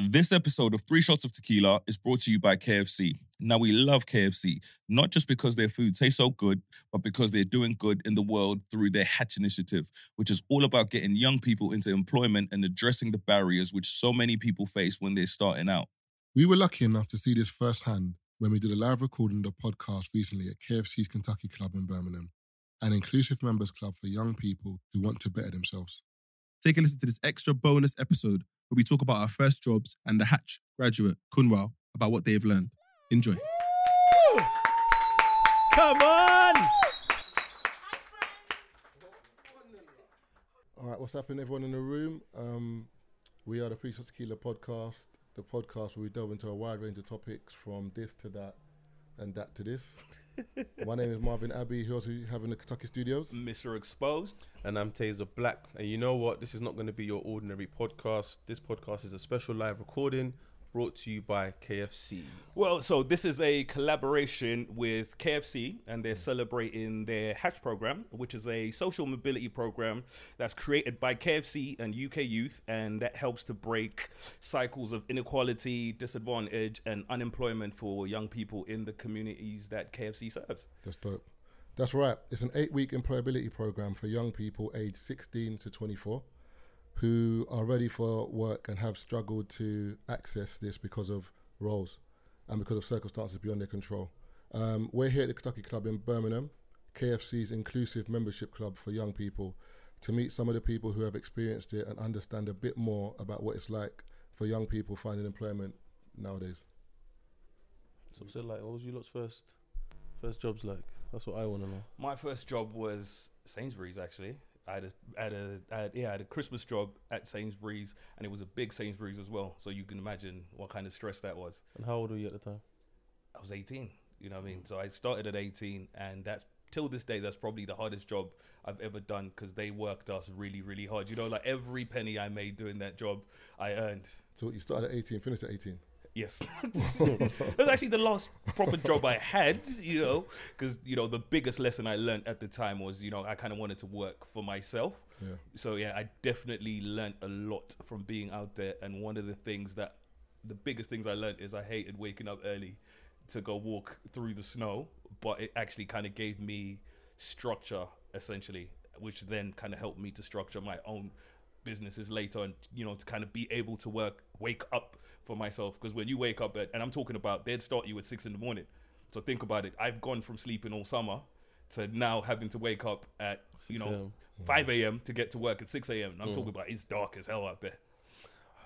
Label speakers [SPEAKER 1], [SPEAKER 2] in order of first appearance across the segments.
[SPEAKER 1] This episode of Three Shots of Tequila is brought to you by KFC. Now, we love KFC, not just because their food tastes so good, but because they're doing good in the world through their Hatch initiative, which is all about getting young people into employment and addressing the barriers which so many people face when they're starting out.
[SPEAKER 2] We were lucky enough to see this firsthand when we did a live recording of the podcast recently at KFC's Kentucky Club in Birmingham, an inclusive members club for young people who want to better themselves.
[SPEAKER 3] Take a listen to this extra bonus episode where we talk about our first jobs and the Hatch graduate, Kunwal, about what they've learned. Enjoy.
[SPEAKER 4] Come on!
[SPEAKER 2] All right, what's happening, everyone in the room? Um, we are the Three Shots Tequila podcast, the podcast where we delve into a wide range of topics from this to that and that to this. My name is Marvin Abbey, who else we have in the Kentucky studios?
[SPEAKER 4] Mr. Exposed.
[SPEAKER 5] And I'm Tazer Black. And you know what? This is not going to be your ordinary podcast. This podcast is a special live recording brought to you by KFC.
[SPEAKER 4] Well, so this is a collaboration with KFC, and they're celebrating their Hatch program, which is a social mobility program that's created by KFC and UK youth, and that helps to break cycles of inequality, disadvantage, and unemployment for young people in the communities that KFC serves.
[SPEAKER 2] That's dope. That's right. It's an eight week employability program for young people aged 16 to 24 who are ready for work and have struggled to access this because of roles and because of circumstances beyond their control. Um, we're here at the Kentucky Club in Birmingham, KFC's inclusive membership club for young people, to meet some of the people who have experienced it and understand a bit more about what it's like for young people finding employment nowadays.
[SPEAKER 5] So, so like, what was you lot's first first jobs like? That's what I want to know.
[SPEAKER 4] My first job was Sainsbury's, actually. I had a, I had a, I had, yeah, I had a Christmas job at Sainsbury's, and it was a big Sainsbury's as well. So you can imagine what kind of stress that was.
[SPEAKER 5] And how old were you at the time?
[SPEAKER 4] I was 18. You know what I mean? So I started at 18, and that's till this day that's probably the hardest job I've ever done because they worked us really, really hard. You know, like every penny I made doing that job, I earned.
[SPEAKER 2] So you started at 18, finished at 18.
[SPEAKER 4] Yes, that was actually the last proper job I had. You know, because you know the biggest lesson I learned at the time was you know I kind of wanted to work for myself.
[SPEAKER 2] Yeah.
[SPEAKER 4] So yeah, I definitely learned a lot from being out there. And one of the things that the biggest things I learned is I hated waking up early to go walk through the snow, but it actually kind of gave me structure essentially, which then kind of helped me to structure my own businesses later and you know to kind of be able to work wake up for myself because when you wake up at and i'm talking about they'd start you at six in the morning so think about it i've gone from sleeping all summer to now having to wake up at you know. 5 a.m to get to work at 6 a.m
[SPEAKER 5] Mm.
[SPEAKER 4] i'm talking about it's dark as hell out there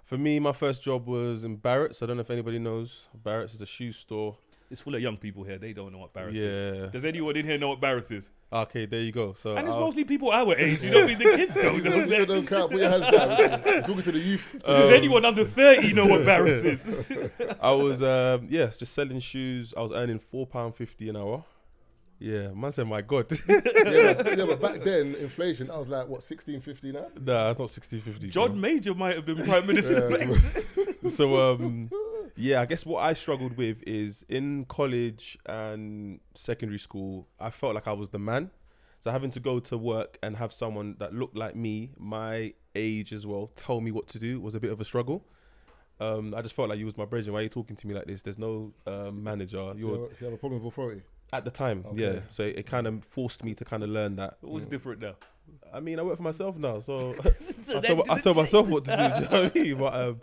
[SPEAKER 5] For me, my first job was in Barratts. I don't know if anybody knows. Barratts is a shoe store.
[SPEAKER 4] It's full of young people here they don't know what Barratts is
[SPEAKER 5] yeah.
[SPEAKER 4] does anyone in here know what Barratts is
[SPEAKER 5] Okay, there you go. So
[SPEAKER 4] and it's
[SPEAKER 5] I'll-
[SPEAKER 4] mostly people our age you know what I mean the kids don't know
[SPEAKER 2] You don't count, put your hands down. Talking to the youth.
[SPEAKER 4] does
[SPEAKER 5] Um,
[SPEAKER 4] anyone under 30 know what Barratts is
[SPEAKER 5] I was um yes, just selling shoes. I was earning four pound fifty an hour. Yeah, man said, my God.
[SPEAKER 2] yeah, but, yeah, but back then, inflation, I was like, what, 16, 15 now?
[SPEAKER 5] nah, it's not 60 50.
[SPEAKER 4] john major might have been prime minister
[SPEAKER 2] Yeah,
[SPEAKER 5] so um yeah i guess what i struggled with is in college and secondary school i felt like i was the man so having to go to work and have someone that looked like me my age as well tell me what to do was a bit of a struggle um, I just felt like you was my brethren. Why are you talking to me like this? There's no um, manager. You're
[SPEAKER 2] you have a problem with authority?
[SPEAKER 5] at the time,
[SPEAKER 2] Okay.
[SPEAKER 5] yeah. So it kind of forced me to kind of learn that.
[SPEAKER 4] what's different now
[SPEAKER 5] I mean, I work for myself now, so
[SPEAKER 4] So
[SPEAKER 5] I
[SPEAKER 4] that
[SPEAKER 5] tell, I tell myself what to do. do you know what I mean? But um,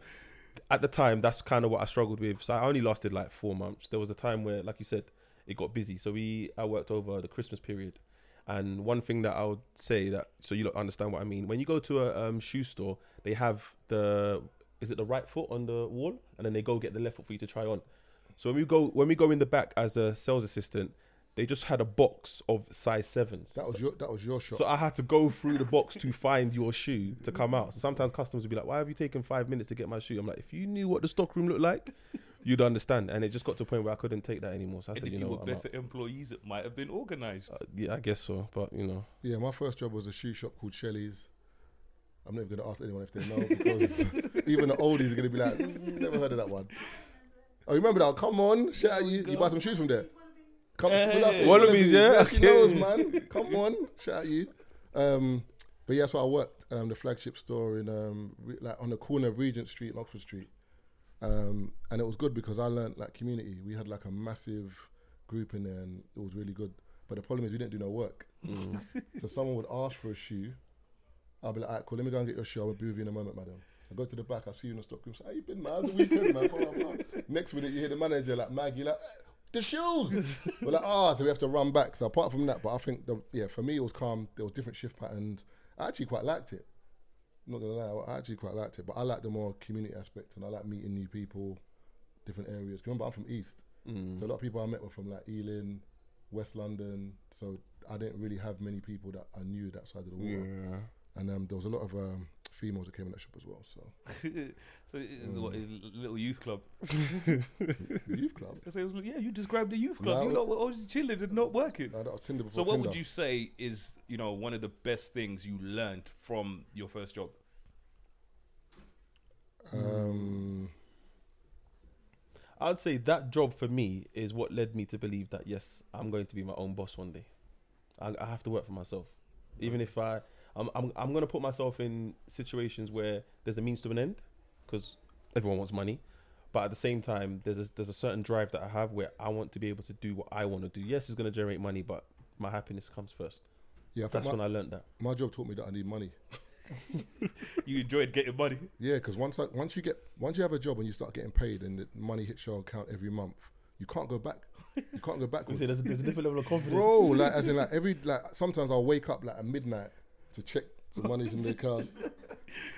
[SPEAKER 5] at the time, that's kind of what I struggled with. So I only lasted like four months. There was a time where, like you said, it got busy. So we, I worked over the Christmas period. And one thing that I would say that, so you understand what I mean, when you go to a um, shoe store, they have the, is it the right foot on the wall, and then they go get the left foot for you to try on. So when we go, when we go in the back as a sales assistant, they just had a box of size sevens.
[SPEAKER 2] That was your that was your shot.
[SPEAKER 5] So I had to go through the box to find your shoe to come out. So sometimes customers would be like, "Why have you taken five minutes to get my shoe?" I'm like, "If you knew what the stock room looked like, you'd understand." And it just got to a point where I couldn't take that anymore. So I
[SPEAKER 4] And
[SPEAKER 5] said,
[SPEAKER 4] if
[SPEAKER 5] "You
[SPEAKER 4] you
[SPEAKER 5] know
[SPEAKER 4] were
[SPEAKER 5] what?" Out."
[SPEAKER 4] better employees, it might have been organized.
[SPEAKER 5] Uh, yeah, I guess so. But you know,
[SPEAKER 2] yeah, my first job was a shoe shop called Shelley's. I'm never going to ask anyone if they know because even the oldies are going to be like, "Mm, never heard of that one. Oh, remember that? Come on, shout out you. You buy some shoes from there. Come,
[SPEAKER 4] Hey.
[SPEAKER 2] without saying
[SPEAKER 5] Wallabees, yeah?
[SPEAKER 2] She
[SPEAKER 5] Okay.
[SPEAKER 2] knows, man. Come on, shout out you. Um, but yeah, that's where I worked. Um, the flagship store in um, re- like on the corner of Regent Street and Oxford Street. Um, and it was good because I learned like community. We had like a massive group in there, and it was really good. But the problem is we didn't do no work.
[SPEAKER 5] Mm.
[SPEAKER 2] So someone would ask for a shoe. I'll be like, Alright, cool, let me go and get your shoe. I'll be with you in a moment, madam. I go to the back, I see you in the stock room. Say, how you been, man? How's the weekend, man? Next minute, you hear the manager like Maggie, like, "Eh, the shoes. We're like, ah, so we have to run back. So apart from that, but I think, the, yeah, for me, it was calm. There was different shift patterns. I actually quite liked it. I'm not gonna lie, I actually quite liked it. But I like the more community aspect, and I like meeting new people, different areas. Remember, I'm from East,
[SPEAKER 5] Mm.
[SPEAKER 2] so a lot of people I met were from like Ealing, West London. So I didn't really have many people that I knew that side of the water.
[SPEAKER 5] Yeah.
[SPEAKER 2] And um, there was a lot of um, females that came in that shop as well. So
[SPEAKER 4] so it's what is a little youth club.
[SPEAKER 2] youth club.
[SPEAKER 4] I say, it was, yeah, you described the youth club.
[SPEAKER 2] No.
[SPEAKER 4] you know, I was chilling and not working.
[SPEAKER 2] No, that was Tinder before
[SPEAKER 4] So, what
[SPEAKER 2] Tinder.
[SPEAKER 4] would you say is you know one of the best things you learned from your first job?
[SPEAKER 2] Um,
[SPEAKER 5] I'd say that job for me is what led me to believe that yes, I'm going to be my own boss one day. I, I have to work for myself, even if I, I'm, I'm, I'm going to put myself in situations where there's a means to an end, because everyone wants money, but at the same time, there's a, there's a certain drive that I have where I want to be able to do what I want to do. Yes, it's going to generate money, but my happiness comes first.
[SPEAKER 2] yeah, I
[SPEAKER 5] That's
[SPEAKER 2] my,
[SPEAKER 5] when I learned that.
[SPEAKER 2] my job taught me that I need money.
[SPEAKER 4] You enjoyed getting money.
[SPEAKER 2] Yeah, because once I, once you get once you have a job and you start getting paid and the money hits your account every month, you can't go back. You can't go backwards.
[SPEAKER 5] there's, a, there's a different level of confidence.
[SPEAKER 2] Bro, like as in like every like sometimes I'll wake up like at midnight to check the money's in the account.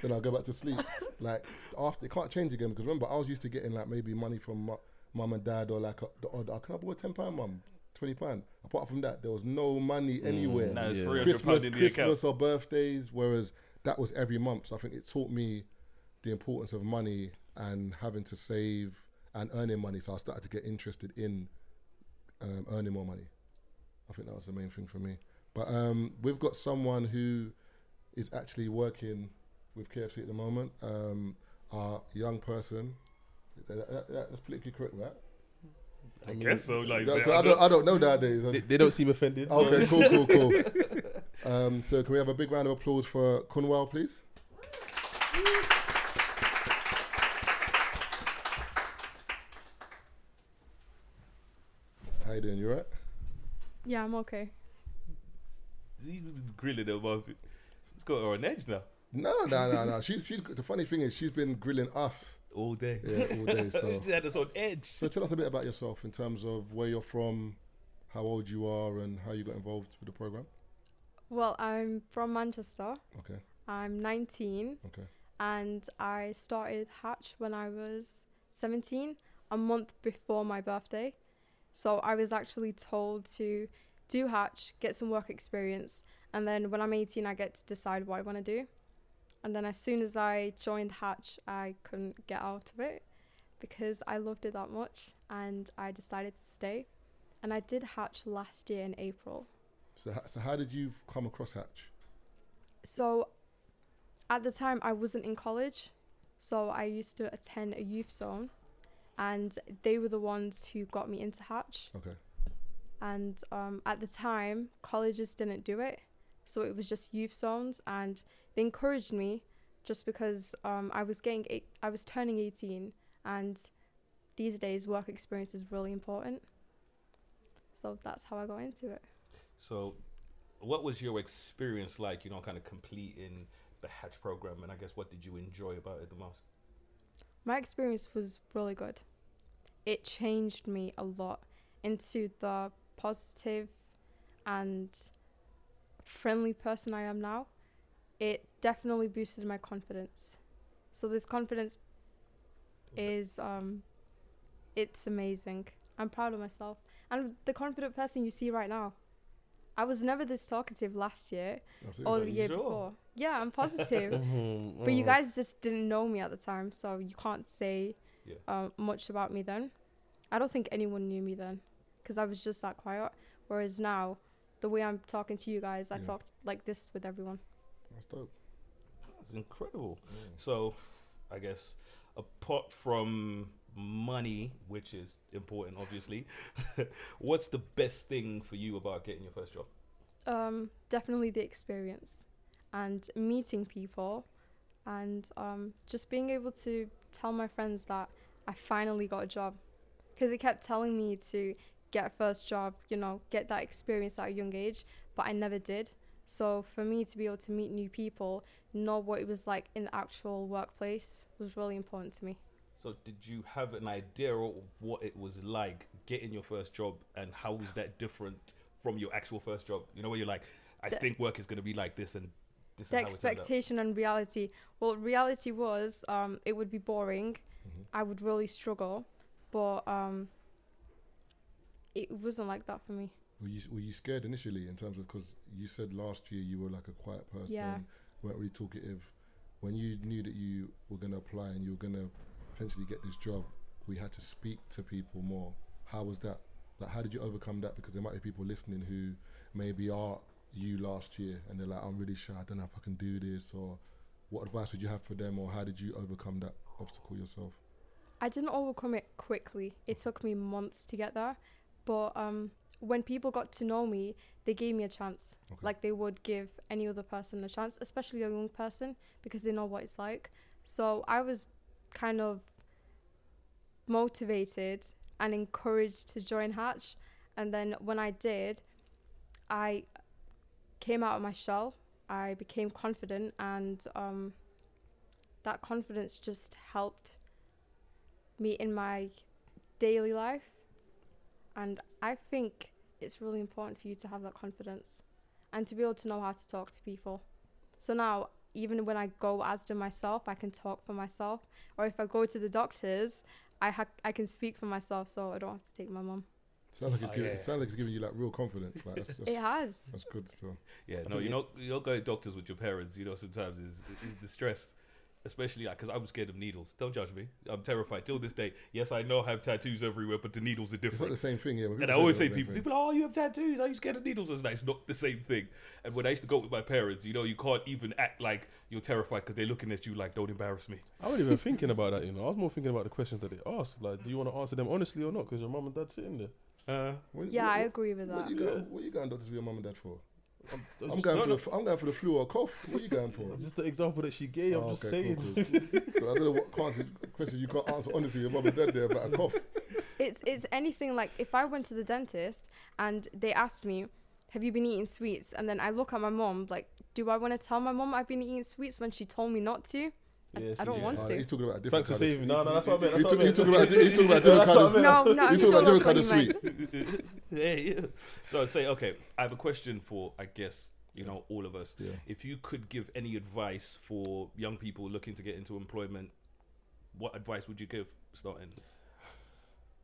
[SPEAKER 2] then I'll go back to sleep. Like after it can't change again because remember I was used to getting like maybe money from mu- mum and dad or like a, the odd. "Oh, Can I borrow ten pound, mum? Twenty pound. Apart from that, there was no money anywhere.
[SPEAKER 4] Now it's
[SPEAKER 5] Yeah.
[SPEAKER 2] Christmas,
[SPEAKER 4] in the account.
[SPEAKER 2] Christmas or birthdays. Whereas that was every month. So I think it taught me the importance of money and having to save and earning money. So I started to get interested in um, earning more money. I think that was the main thing for me. But um, we've got someone who is actually working with KFC at the moment. Um, our young person. That, that- that- that's politically correct, right?
[SPEAKER 4] I guess so. Like,
[SPEAKER 2] No,
[SPEAKER 4] man,
[SPEAKER 2] 'cause I, don't, I don't know nowadays.
[SPEAKER 5] They, they don't seem offended.
[SPEAKER 2] Okay, cool, cool, cool. Um, so can we have a big round of applause for Kunwal, please? How you doing? You right?
[SPEAKER 6] Yeah, I'm okay.
[SPEAKER 4] He's grilling her mouth. It's got her on edge now
[SPEAKER 2] No, no, no, no. She's, she's. The funny thing is, she's been grilling us,
[SPEAKER 4] all day.
[SPEAKER 2] yeah, all day. So,
[SPEAKER 4] she had us on edge.
[SPEAKER 2] so tell us a bit about yourself in terms of where you're from, how old you are, and how you got involved with the program.
[SPEAKER 6] Well, I'm from Manchester.
[SPEAKER 2] Okay,
[SPEAKER 6] I'm 19
[SPEAKER 2] okay.
[SPEAKER 6] and I started Hatch when I was 17, a month before my birthday. So I was actually told to do Hatch, get some work experience, and then when I'm 18, I get to decide what I want to do. And then as soon as I joined Hatch, I couldn't get out of it because I loved it that much and I decided to stay. And I did Hatch last year in April.
[SPEAKER 2] So, so how did you come across Hatch?
[SPEAKER 6] So at the time I wasn't in college, so I used to attend a youth zone and they were the ones who got me into Hatch.
[SPEAKER 2] Okay,
[SPEAKER 6] And um, at the time, colleges didn't do it, so it was just youth zones, and they encouraged me just because um, I was getting eight, I was turning 18, and these days work experience is really important. So that's how I got into it.
[SPEAKER 4] So, what was your experience like? You know, kind of completing the Hatch program, and I guess what did you enjoy about it the most?
[SPEAKER 6] My experience was really good. It changed me a lot into the positive and friendly person I am now. It definitely boosted my confidence. So this confidence is um it's amazing. I'm proud of myself. And the confident person you see right now. I was never this talkative last year or the year
[SPEAKER 4] sure?
[SPEAKER 6] before. Yeah, I'm positive. But you guys just didn't know me at the time, so you can't say
[SPEAKER 4] Yeah.
[SPEAKER 6] um, much about me then. I don't think anyone knew me then, because I was just that quiet. Whereas now, the way I'm talking to you guys, I
[SPEAKER 2] Yeah.
[SPEAKER 6] talked like this with everyone.
[SPEAKER 2] That's dope.
[SPEAKER 4] That's incredible. So, I guess apart from money, which is important, obviously, what's the best thing for you about getting your first job?
[SPEAKER 6] Um, definitely the experience and meeting people, and um, just being able to tell my friends that I finally got a job. Because they kept telling me to get a first job, you know, get that experience at a young age, but I never did. So for me to be able to meet new people, know what it was like in the actual workplace was really important to me.
[SPEAKER 4] So, did you have an idea of what it was like getting your first job, and how was that different from your actual first job? You know, where you're like, I
[SPEAKER 6] The-
[SPEAKER 4] think work is going to be like this, and this
[SPEAKER 6] the
[SPEAKER 4] is how it turned out.
[SPEAKER 6] expectation and reality. Well, reality was um, it would be boring.
[SPEAKER 2] Mhm.
[SPEAKER 6] I would really struggle, but um, it wasn't like that for me.
[SPEAKER 2] Were you were you scared initially in terms of because you said last year you were like a quiet person,
[SPEAKER 6] Yeah.
[SPEAKER 2] weren't really talkative. When you knew that you were going to apply and you were going to potentially get this job, we had to speak to people more. How was that? Like, how did you overcome that? Because there might be people listening who maybe are you last year and they're like, I'm really shy. I don't know if I can do this. Or what advice would you have for them? Or how did you overcome that obstacle yourself?
[SPEAKER 6] I didn't overcome it quickly. It took me months to get there, but um, when people got to know me, they gave me a chance.
[SPEAKER 2] Okay.
[SPEAKER 6] Like they would give any other person a chance, especially a young person, because they know what it's like. So I was kind of motivated and encouraged to join Hatch. And then when I did, I came out of my shell. I became confident, and um, that confidence just helped me in my daily life. And I think it's really important for you to have that confidence and to be able to know how to talk to people. So now, even when I go as to myself, I can talk for myself. Or if I go to the doctors, I ha- I can speak for myself, so I don't have to take my mum.
[SPEAKER 2] Sounds like it's
[SPEAKER 4] Oh,
[SPEAKER 2] giving,
[SPEAKER 4] yeah.
[SPEAKER 2] it sounds like it's giving you like real confidence. Like that's, that's,
[SPEAKER 6] It has.
[SPEAKER 2] that's good still.
[SPEAKER 4] Yeah, no, you
[SPEAKER 5] it-
[SPEAKER 4] know, you don't go to doctors with your parents. You know, sometimes is is the stress, especially like because I'm scared of needles. Don't judge me. I'm terrified till this day. Yes, I know I have tattoos everywhere, but the needles are different.
[SPEAKER 2] It's not the same thing, yeah.
[SPEAKER 4] And I always say
[SPEAKER 2] not
[SPEAKER 4] to people,
[SPEAKER 2] same
[SPEAKER 4] people, oh, you have tattoos. Are you scared of needles? I was like, it's not the same thing. And when I used to go with my parents, you know, you can't even act like you're terrified because they're looking at you like, don't embarrass me.
[SPEAKER 5] I wasn't even thinking about that, you know. I was more thinking about the questions that they ask. Like, do you want to answer them honestly or not? Because your mum and dad sitting there.
[SPEAKER 4] Uh,
[SPEAKER 2] What-
[SPEAKER 6] Yeah,
[SPEAKER 2] what-
[SPEAKER 6] I agree with
[SPEAKER 2] What
[SPEAKER 6] that.
[SPEAKER 2] you going? What you going to doctors with your mum and dad for?
[SPEAKER 5] I'm,
[SPEAKER 2] I'm
[SPEAKER 5] just,
[SPEAKER 2] going for the. f- I'm going for the flu or cough. What are you going for?
[SPEAKER 5] It's just the example that she gave. I'm
[SPEAKER 2] Oh,
[SPEAKER 5] just
[SPEAKER 2] okay,
[SPEAKER 5] saying.
[SPEAKER 2] cool, cool. So I don't know what questions you can't answer honestly. Your mum and dad there about a cough.
[SPEAKER 6] It's it's anything like if I went to the dentist and they asked me, "Have you been eating sweets?" and then I look at my mom like, "Do I want to tell my mom I've been eating sweets when she told me not to?" I,
[SPEAKER 5] Yeah,
[SPEAKER 6] I don't
[SPEAKER 5] see,
[SPEAKER 6] want
[SPEAKER 2] Oh,
[SPEAKER 6] to.
[SPEAKER 2] he's talking about a different.
[SPEAKER 5] Thanks for
[SPEAKER 2] kind of
[SPEAKER 5] saving
[SPEAKER 2] sweet.
[SPEAKER 5] No, no, that's what I meant.
[SPEAKER 2] He
[SPEAKER 5] That's what I
[SPEAKER 2] took- he
[SPEAKER 5] meant.
[SPEAKER 2] took about- he took about
[SPEAKER 5] No,
[SPEAKER 2] different
[SPEAKER 5] that's
[SPEAKER 2] kind of-
[SPEAKER 5] I.
[SPEAKER 6] No, no, I'm
[SPEAKER 2] You
[SPEAKER 6] sure
[SPEAKER 2] talking about
[SPEAKER 6] that's
[SPEAKER 2] different
[SPEAKER 6] what
[SPEAKER 2] kind
[SPEAKER 6] you
[SPEAKER 2] of
[SPEAKER 6] meant.
[SPEAKER 2] sweet.
[SPEAKER 4] yeah, yeah. So I'd say, okay, I have a question for, I guess, you know, all of us.
[SPEAKER 2] Yeah.
[SPEAKER 4] If you could give any advice for young people looking to get into employment, what advice would you give starting?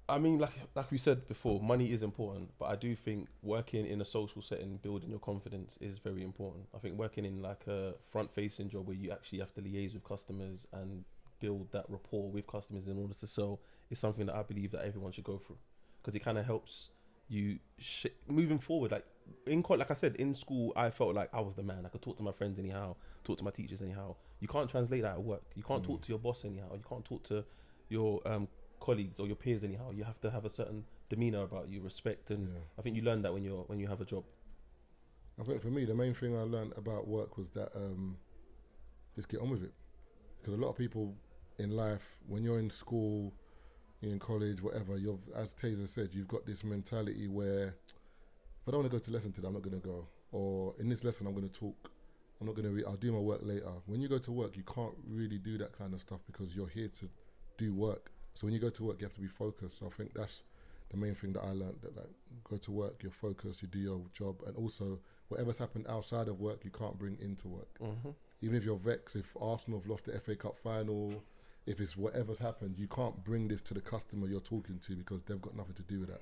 [SPEAKER 5] I mean, like like we said before, money is important, but I do think working in a social setting, building your confidence is very important. I think working in like a front facing job where you actually have to liaise with customers and build that rapport with customers in order to sell is something that I believe that everyone should go through because it kind of helps you sh- moving forward. Like in co- like I said in school, I felt like I was the man. I could talk to my friends anyhow, talk to my teachers anyhow. You can't translate that at work. You can't talk to your boss anyhow. You can't talk to your um, colleagues or your peers anyhow. You have to have a certain demeanor about you, respect, and
[SPEAKER 2] Yeah.
[SPEAKER 5] I think you learn that when you're when you have a job.
[SPEAKER 2] I think for me, the main thing I learned about work was that um, just get on with it. Because a lot of people in life, when you're in school, you're in college, whatever, you've, as Tazer said, you've got this mentality where if I don't want to go to lesson today, I'm not going to go. Or in this lesson, I'm going to talk. I'm not going to read. I'll do my work later. When you go to work, you can't really do that kind of stuff because you're here to do work. So when you go to work, you have to be focused. So I think that's the main thing that I learned. That like, go to work, you're focused, you do your job, and also whatever's happened outside of work, you can't bring into work.
[SPEAKER 5] Mm-hmm.
[SPEAKER 2] Even if you're vexed, if Arsenal have lost the FA Cup final, if it's whatever's happened, you can't bring this to the customer you're talking to because they've got nothing to do with that.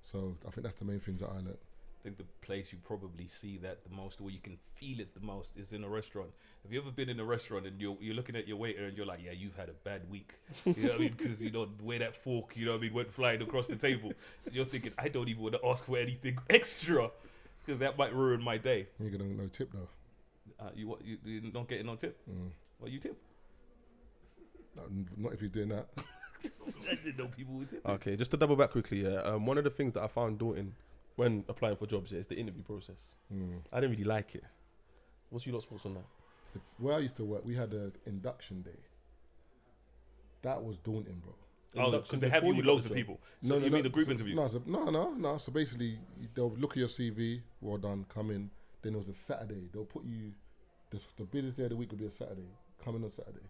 [SPEAKER 2] So I think that's the main thing that I learned.
[SPEAKER 4] I think the place you probably see that the most, or you can feel it the most, is in a restaurant. Have you ever been in a restaurant and you're you're looking at your waiter and you're like, yeah, you've had a bad week. You know what I mean? Because you know where that fork, you know what I mean, went flying across the table. And you're thinking, I don't even want to ask for anything extra because that might ruin my day.
[SPEAKER 2] You're gonna no tip though.
[SPEAKER 4] Uh, you what? You, you don't get it on tip?
[SPEAKER 2] Mm.
[SPEAKER 4] What you tip?
[SPEAKER 2] No, Not if he's doing that.
[SPEAKER 4] I didn't know people would tip.
[SPEAKER 5] Okay, just to double back quickly, yeah. Um, one of the things that I found daunting when applying for jobs yeah, is the interview process.
[SPEAKER 2] Mm.
[SPEAKER 5] I didn't really like it. What's your thoughts on that?
[SPEAKER 2] If, where I used to work, we had an induction day. That was daunting, bro.
[SPEAKER 4] Oh, because they have you with loads of people. So you mean the group
[SPEAKER 2] so-
[SPEAKER 4] interview?
[SPEAKER 2] No, so, no, no, no. So basically, they'll look at your CV. Well done. Come in. Then there was a Saturday. They'll put you. The, the busiest day of the week will be a Saturday. Come in on Saturday.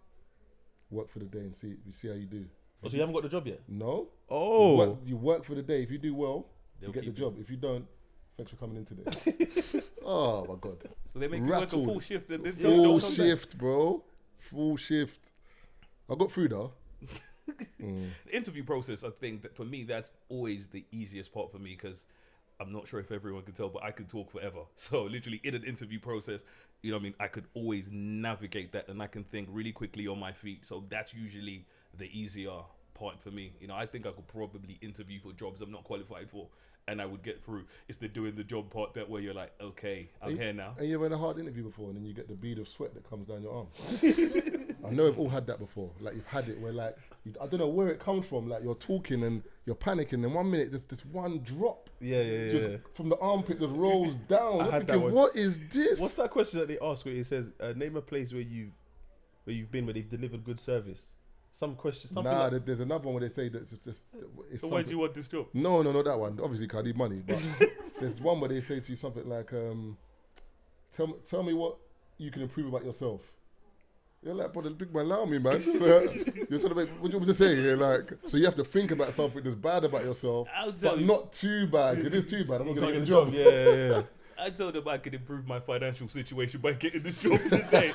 [SPEAKER 2] Work for the day and see. We see how you do.
[SPEAKER 5] Oh, so you haven't got the job yet?
[SPEAKER 2] No.
[SPEAKER 5] Oh,
[SPEAKER 2] You work, you work for the day. If you do well,
[SPEAKER 4] They'll
[SPEAKER 2] you get the
[SPEAKER 4] keep you.
[SPEAKER 2] job. If you don't, thanks for coming in today. oh my god.
[SPEAKER 4] So they make you work a
[SPEAKER 2] Rattled.
[SPEAKER 4] full shift and then tell you
[SPEAKER 2] Full
[SPEAKER 4] don't come back.
[SPEAKER 2] shift, bro. Full shift. I got through though.
[SPEAKER 4] The interview process, I think that for me, that's always the easiest part for me because I'm not sure if everyone can tell, but I can talk forever. So literally in an interview process, you know, what I mean, I could always navigate that, and I can think really quickly on my feet. So that's usually the easier part for me. You know, I think I could probably interview for jobs I'm not qualified for, and I would get through. It's the doing the job part that where you're like, okay, I'm
[SPEAKER 2] you-
[SPEAKER 4] here now.
[SPEAKER 2] And you ever had a hard interview before, and then you get the bead of sweat that comes down your arm. I know we've all had that before. Like you've had it where, like, you, I don't know where it comes from. Like you're talking and you're panicking, and one minute just this one drop,
[SPEAKER 5] yeah, yeah, yeah.
[SPEAKER 2] just
[SPEAKER 5] yeah.
[SPEAKER 2] from the armpit, just rolls down.
[SPEAKER 5] I had that
[SPEAKER 2] thinking,
[SPEAKER 5] one.
[SPEAKER 2] what is this?
[SPEAKER 5] What's that question that they ask where it says, uh, "Name a place where you, where you've been where they've delivered good service"? Some question, something.
[SPEAKER 2] Nah,
[SPEAKER 5] like,
[SPEAKER 2] there- there's another one where they say that it's just. It's
[SPEAKER 4] So why do
[SPEAKER 2] something-
[SPEAKER 4] you want this job?
[SPEAKER 2] No, no, not that one. Obviously, 'cause I need money. But there's one where they say to you something like, um, "Tell me, tell me what you can improve about yourself." You're like, brother, big man, allow me, man. You're trying to make. What do you want me to say? You're like, so you have to think about something that's bad about yourself,
[SPEAKER 4] I'll tell
[SPEAKER 2] but
[SPEAKER 4] you.
[SPEAKER 2] not too bad. If it's too bad, I'm not gonna get the job.
[SPEAKER 5] Yeah, yeah, yeah.
[SPEAKER 4] I told them I could improve my financial situation by getting this job today.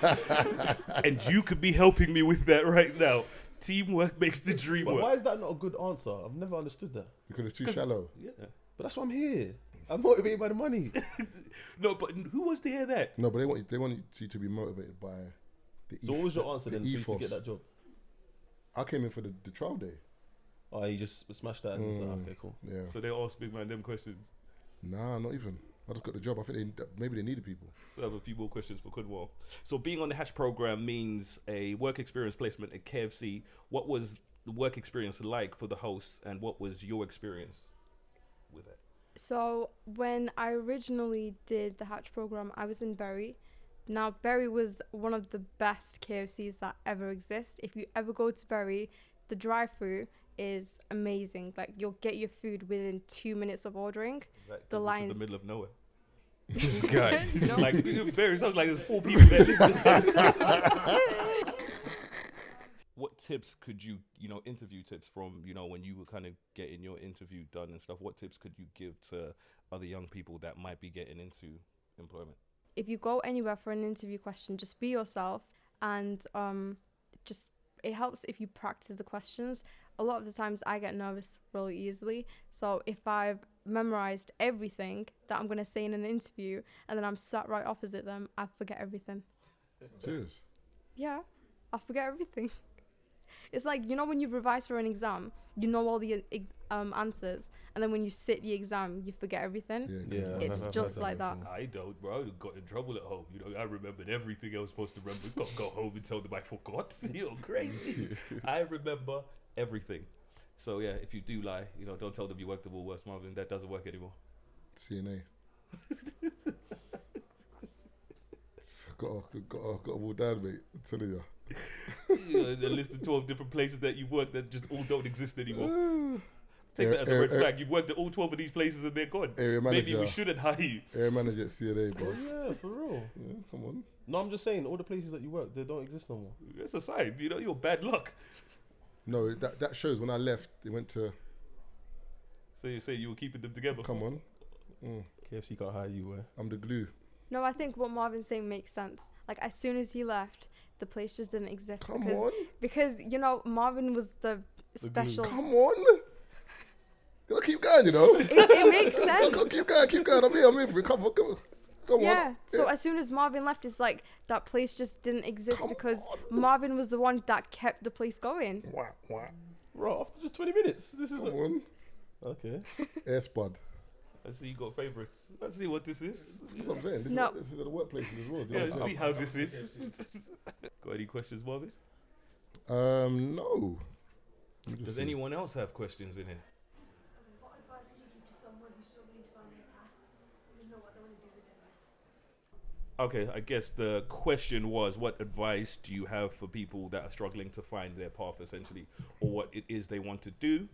[SPEAKER 4] and you could be helping me with that right now. Teamwork makes the dream
[SPEAKER 5] But
[SPEAKER 4] work.
[SPEAKER 5] why is that not a good answer? I've never understood that.
[SPEAKER 2] Because it's too shallow.
[SPEAKER 4] Yeah.
[SPEAKER 5] But that's why I'm here. I'm motivated by the money.
[SPEAKER 4] No, but who wants to hear that?
[SPEAKER 2] No, but they want you, they want you to be motivated by the.
[SPEAKER 5] So what was your answer
[SPEAKER 2] the
[SPEAKER 5] then for you to get that job?
[SPEAKER 2] I came in for the, the trial day.
[SPEAKER 5] Oh, you just smashed that and was like,
[SPEAKER 2] Mm.
[SPEAKER 5] okay, cool.
[SPEAKER 2] Yeah.
[SPEAKER 4] So they ask big man them questions.
[SPEAKER 2] Nah, not even. I just got the job. I think they, maybe they needed people.
[SPEAKER 4] So I have a few more questions for Kunwal. So being on the Hatch program means a work experience placement at KFC. What was the work experience like for the hosts, and what was your experience with it?
[SPEAKER 6] So when I originally did the Hatch program, I was in Bury. Now Bury was one of the best KFCs that ever exist. If you ever go to Bury, the drive-through is amazing. Like you'll get your food within two minutes of ordering.
[SPEAKER 4] Like,
[SPEAKER 6] The
[SPEAKER 4] 'cause it's in the middle of nowhere.
[SPEAKER 5] This guy.
[SPEAKER 6] No.
[SPEAKER 4] like very sounds like there's four people that live what tips could you, you know, interview tips from, you know, when you were kind of getting your interview done and stuff? What tips could you give to other young people that might be getting into employment?
[SPEAKER 6] if you go anywhere for an interview question, just be yourself and um, just it helps if you practice the questions. A lot of the times I get nervous really easily. So if I've memorized everything that I'm gonna say in an interview and then I'm sat right opposite them, I forget everything.
[SPEAKER 2] Serious.
[SPEAKER 6] Yeah, I forget everything. It's like you know when you revise for an exam, you know all the um, answers, and then when you sit the exam, you forget everything.
[SPEAKER 2] Yeah.
[SPEAKER 5] Yeah.
[SPEAKER 6] It's just like that.
[SPEAKER 4] I don't, bro. I got in trouble at home. You know, I remembered everything I was supposed to remember. Got go home and tell them I forgot. You're crazy. I remember everything. So yeah, if you do lie, you know, don't tell them you worked at Woolworths, Marvin. That doesn't work anymore.
[SPEAKER 2] C&A. got a, got a, got a wall down, mate. I'm telling you.
[SPEAKER 4] you know, the list of twelve different places that you worked that just all don't exist anymore. Take
[SPEAKER 2] Air-
[SPEAKER 4] that as a
[SPEAKER 2] air-
[SPEAKER 4] red
[SPEAKER 2] air-
[SPEAKER 4] flag. You've worked at all twelve of these places and they're gone.
[SPEAKER 2] Area manager.
[SPEAKER 4] Maybe
[SPEAKER 2] manager.
[SPEAKER 4] we shouldn't hire you.
[SPEAKER 2] Area manager at C&A, bro.
[SPEAKER 5] Oh, yeah, for real.
[SPEAKER 2] Yeah, come on.
[SPEAKER 5] No, I'm just saying, all the places that you work, they don't exist no more.
[SPEAKER 4] That's a sign. You know, you're bad luck.
[SPEAKER 2] No, that that shows when I left, they went to
[SPEAKER 4] So you say you were keeping them together.
[SPEAKER 2] come on. Mm,
[SPEAKER 5] KFC can't hire you, where?
[SPEAKER 2] I'm the glue.
[SPEAKER 6] No, I think what Marvin's saying makes sense. Like as soon as he left, the place just didn't exist
[SPEAKER 2] Come
[SPEAKER 6] because
[SPEAKER 2] on.
[SPEAKER 6] because you know Marvin was the special.
[SPEAKER 2] Come on. Gotta keep going, you know.
[SPEAKER 6] it, it makes sense.
[SPEAKER 2] gotta keep going, keep going. I'm here, I'm here for it. Come on, come on. Come
[SPEAKER 6] Yeah.
[SPEAKER 2] on.
[SPEAKER 6] So as soon as Marvin left, it's like that place just didn't exist
[SPEAKER 2] Come
[SPEAKER 6] because
[SPEAKER 2] on.
[SPEAKER 6] Marvin was the one that kept the place going.
[SPEAKER 2] Wah, wah.
[SPEAKER 5] Bro, after just 20 minutes, this is.
[SPEAKER 2] Come
[SPEAKER 5] A-
[SPEAKER 2] on.
[SPEAKER 5] okay.
[SPEAKER 2] Air spud.
[SPEAKER 4] I see you got favorites. Let's see what this is.
[SPEAKER 2] That's what I'm saying. This,
[SPEAKER 6] No.
[SPEAKER 2] is, this is at the workplaces as well. do you
[SPEAKER 4] Yeah, let's see how this is. got any questions, Marvin?
[SPEAKER 2] Um, no. Let me just
[SPEAKER 4] Does
[SPEAKER 2] see.
[SPEAKER 4] anyone else have questions in here?
[SPEAKER 7] What advice would you give to someone who's struggling to find their path? Doesn't know what they want to do with their life.
[SPEAKER 4] Okay, I guess the question was what advice do you have for people that are struggling to find their path essentially or what it is they want to do?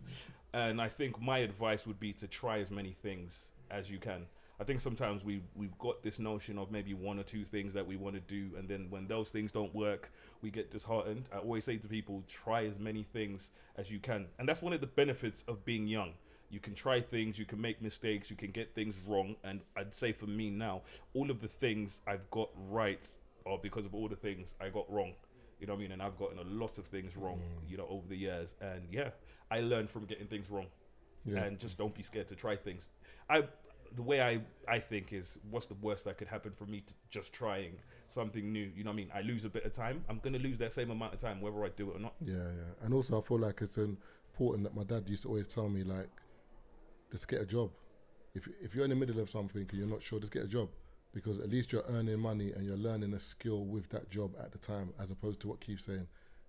[SPEAKER 4] And I think my advice would be to try as many things as you can. I think sometimes we we've got this notion of maybe one or two things that we want to do and then when those things don't work, we get disheartened. I always say to people try as many things as you can. And that's one of the benefits of being young you can try things, you can make mistakes, you can get things wrong. And I'd say for me now, all of the things I've got right are because of all the things I got wrong. You know what I mean? And I've gotten a lot of things wrong, mm. you know, over the years. And yeah, I learned from getting things wrong.
[SPEAKER 2] Yeah.
[SPEAKER 4] And just don't be scared to try things. I the way I, I think is what's the worst that could happen for me to just trying something new. You know what I mean? I lose a bit of time. I'm gonna lose that same amount of time whether I do it or not.
[SPEAKER 2] Yeah, yeah. And also, I feel like it's important that my dad used to always tell me, like, just get a job. If if you're in the middle of something and you're not sure, just get a job because at least you're earning money and you're learning a skill with that job at the time, as opposed to what Keith's saying.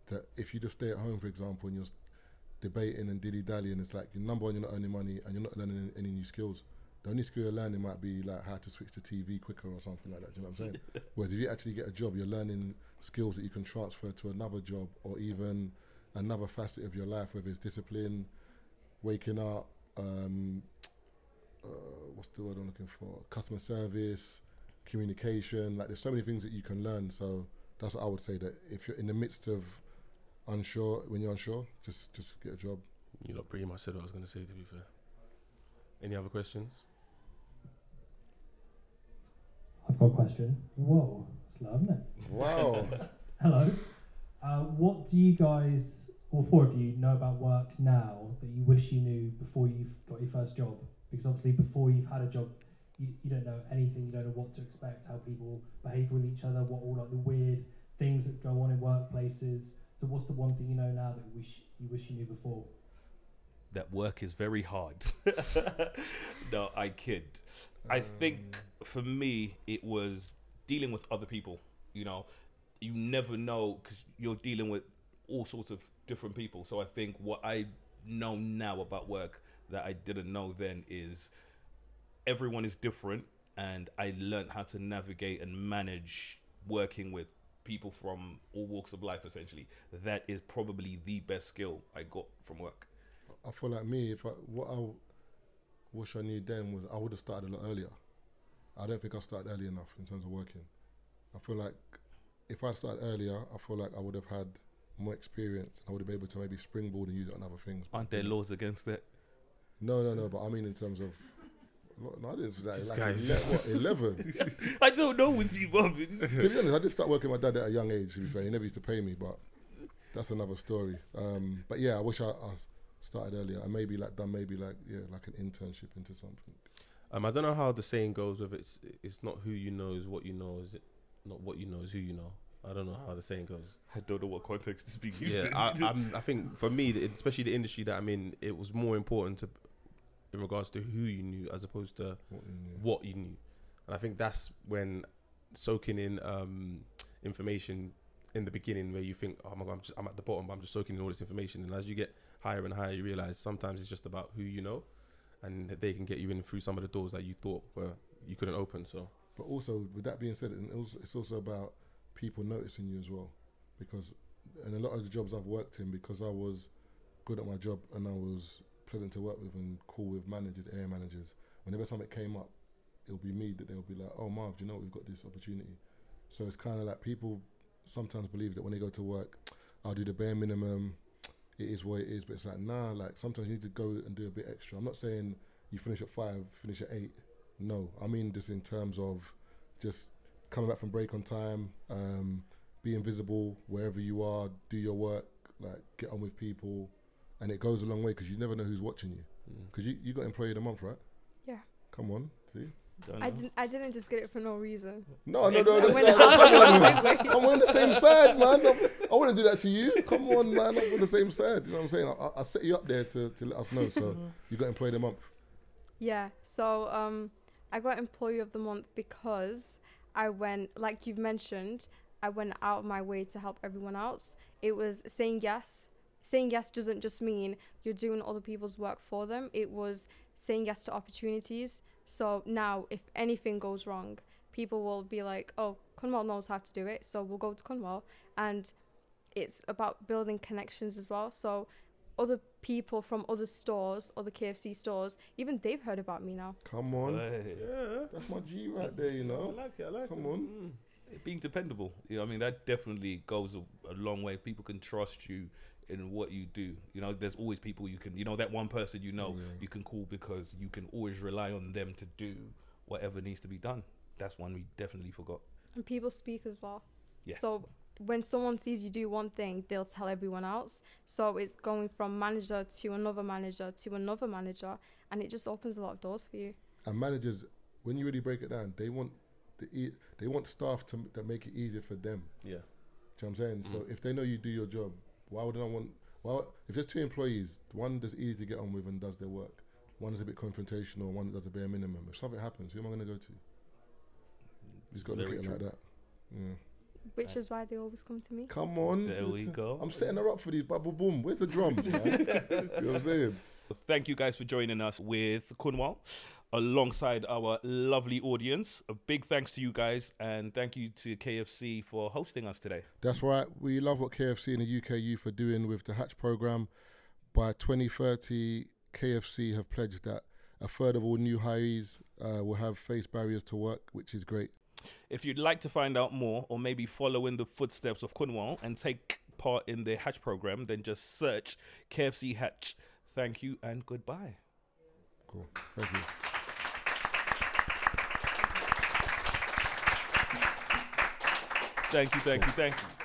[SPEAKER 2] That if you just stay at home, for example, and you're debating and dilly dallying, it's like number one, you're not earning money and you're not learning any, any new skills. The only skill you're learning might be like how to switch to TV quicker or something like that. Do you know what I'm saying? Whereas if you actually get a job, you're learning skills that you can transfer to another job or even another facet of your life, whether it's discipline, waking up, um, uh, what's the word I'm looking for? Customer service, communication. Like there's so many things that you can learn. So that's what I would say. That if you're in the midst of unsure, when you're unsure, just just get a job.
[SPEAKER 5] You lot pretty much said what I was going to say. To be fair. Any other questions?
[SPEAKER 8] I've got a question. Whoa, it's low, isn't it?
[SPEAKER 2] Wow.
[SPEAKER 8] Hello. Uh, what do you guys, all four of you, know about work now that you wish you knew before you've got your first job? Because obviously, before you've had a job, you, you don't know anything. You don't know what to expect, how people behave with each other, what all like the weird things that go on in workplaces. So, what's the one thing you know now that you wish you wish you knew before?
[SPEAKER 4] that work is very hard. no, I kid. I think um. for me, it was dealing with other people. You know, you never know because you're dealing with all sorts of different people. So I think what I know now about work that I didn't know then is everyone is different, and I learned how to navigate and manage working with people from all walks of life. Essentially, that is probably the best skill I got from work.
[SPEAKER 2] I feel like me, if I what I wish I knew then was I would have started a lot earlier. I don't think I started early enough in terms of working. I feel like if I started earlier, I feel like I would have had more experience. I would have been able to maybe springboard and use it on other things.
[SPEAKER 4] Aren't there laws against that?
[SPEAKER 2] No, no, no. But I mean in terms of. No, I didn't say that.
[SPEAKER 5] This
[SPEAKER 2] Like
[SPEAKER 5] guy's-
[SPEAKER 2] ele- what, eleven.
[SPEAKER 4] I don't know with you, Bob.
[SPEAKER 2] to be honest, I did start working with my dad at a young age. To be fair, he never used to pay me, but that's another story. Um, but yeah, I wish I, I started earlier. I maybe like done maybe like yeah like an internship into something.
[SPEAKER 5] Um, I don't know how the saying goes. Whether it's it's not who you know is what you know. Is it not what you know is who you know? I don't know how the saying goes.
[SPEAKER 4] I don't know what context to speak used
[SPEAKER 5] yeah. I, I'm, I think for me, especially the industry that I'm in, it was more important to, in regards to who you knew as opposed to
[SPEAKER 2] What you knew.
[SPEAKER 5] what you knew, and I think that's when soaking in um, information in the beginning, where you think, oh my god, I'm, just, I'm at the bottom, but I'm just soaking in all this information, and as you get higher and higher, you realize sometimes it's just about who you know, and they can get you in through some of the doors that you thought were you couldn't open. So
[SPEAKER 2] But also, with that being said, it also, it's also about people noticing you as well, because in a lot of the jobs I've worked in, because I was good at my job and I was pleasant to work with and cool with managers, area managers. Whenever something came up, it'll be me that they'll be like, "Oh, Marv, do you know we've got this opportunity?" So it's kind of like people sometimes believe that when they go to work, I'll do the bare minimum. It is what it is, but it's like nah. Like sometimes you need to go and do a bit extra. I'm not saying you finish at five, finish at eight. No, I mean just in terms of just coming back from break on time, um, being visible wherever you are, do your work, like get on with people, and it goes a long way because you never know who's watching you.
[SPEAKER 5] mm.
[SPEAKER 2] Because you, you got employee of the month, right?
[SPEAKER 6] Yeah.
[SPEAKER 2] Come on, see?
[SPEAKER 4] Don't
[SPEAKER 6] I
[SPEAKER 4] know.
[SPEAKER 6] didn't. I didn't just get it for no reason.
[SPEAKER 2] No, no, no, no.
[SPEAKER 6] I went
[SPEAKER 2] no, no,
[SPEAKER 6] out
[SPEAKER 2] come
[SPEAKER 6] of
[SPEAKER 2] on.
[SPEAKER 6] my way.
[SPEAKER 2] I'm on the same side, man. I'm- I wouldn't do that to you. Come on, man. I'm on the same side. You know what I'm saying? I, I'll set you up there to, to let us know. So you got employee of the month.
[SPEAKER 6] Yeah. So um, I got employee of the month because I went, like you've mentioned, I went out of my way to help everyone else. It was saying yes. Saying yes doesn't just mean you're doing other people's work for them. It was saying yes to opportunities. So now, if anything goes wrong, people will be like, "Oh, Kunwal knows how to do it, so we'll go to Kunwal." And it's about building connections as well. So other people from other stores, other KFC stores, even they've heard about me now.
[SPEAKER 2] Come on.
[SPEAKER 4] Hey.
[SPEAKER 5] Yeah.
[SPEAKER 2] That's my G right there, you know.
[SPEAKER 5] I like it. I like
[SPEAKER 2] Come
[SPEAKER 5] it.
[SPEAKER 2] on.
[SPEAKER 5] Mm.
[SPEAKER 4] being dependable. You know, I mean, that definitely goes a, a long way. People can trust you in what you do. You know, there's always people you can, you know, that one person you know
[SPEAKER 2] Yeah.
[SPEAKER 4] you can call because you can always rely on them to do whatever needs to be done. That's one we definitely forgot.
[SPEAKER 6] And people speak as well.
[SPEAKER 4] Yeah.
[SPEAKER 6] So when someone sees you do one thing, they'll tell everyone else. So it's going from manager to another manager to another manager, and it just opens a lot of doors for you.
[SPEAKER 2] And managers, when you really break it down, they want the e- they want staff to that make it easier for them.
[SPEAKER 5] Yeah.
[SPEAKER 2] Do you know what I'm saying? So mm-hmm. if they know you do your job, why would I want? Well, if there's two employees, one that's easy to get on with and does their work, one is a bit confrontational, one that does a bare minimum. If something happens, who am I going to go to? You just got to look
[SPEAKER 4] Very
[SPEAKER 2] at it like that. Yeah.
[SPEAKER 6] Which is why they always come to me.
[SPEAKER 2] Come on.
[SPEAKER 4] There we go.
[SPEAKER 2] I'm setting her up for these bubble boom. Where's the drums, you know what I'm saying?
[SPEAKER 4] Thank you guys for joining us with Kunwal alongside our lovely audience. A big thanks to you guys and thank you to KFC for hosting us today.
[SPEAKER 2] That's right. We love what KFC and the UK youth are doing with the Hatch program. By 2030, KFC have pledged that a third of all new hires uh, will have face barriers to work, which is great.
[SPEAKER 4] If you'd like to find out more or maybe follow in the footsteps of Kunwal and take part in the Hatch program, then just search KFC Hatch. Thank you and goodbye.
[SPEAKER 2] Cool. Thank you.
[SPEAKER 4] Thank you, thank you, thank you.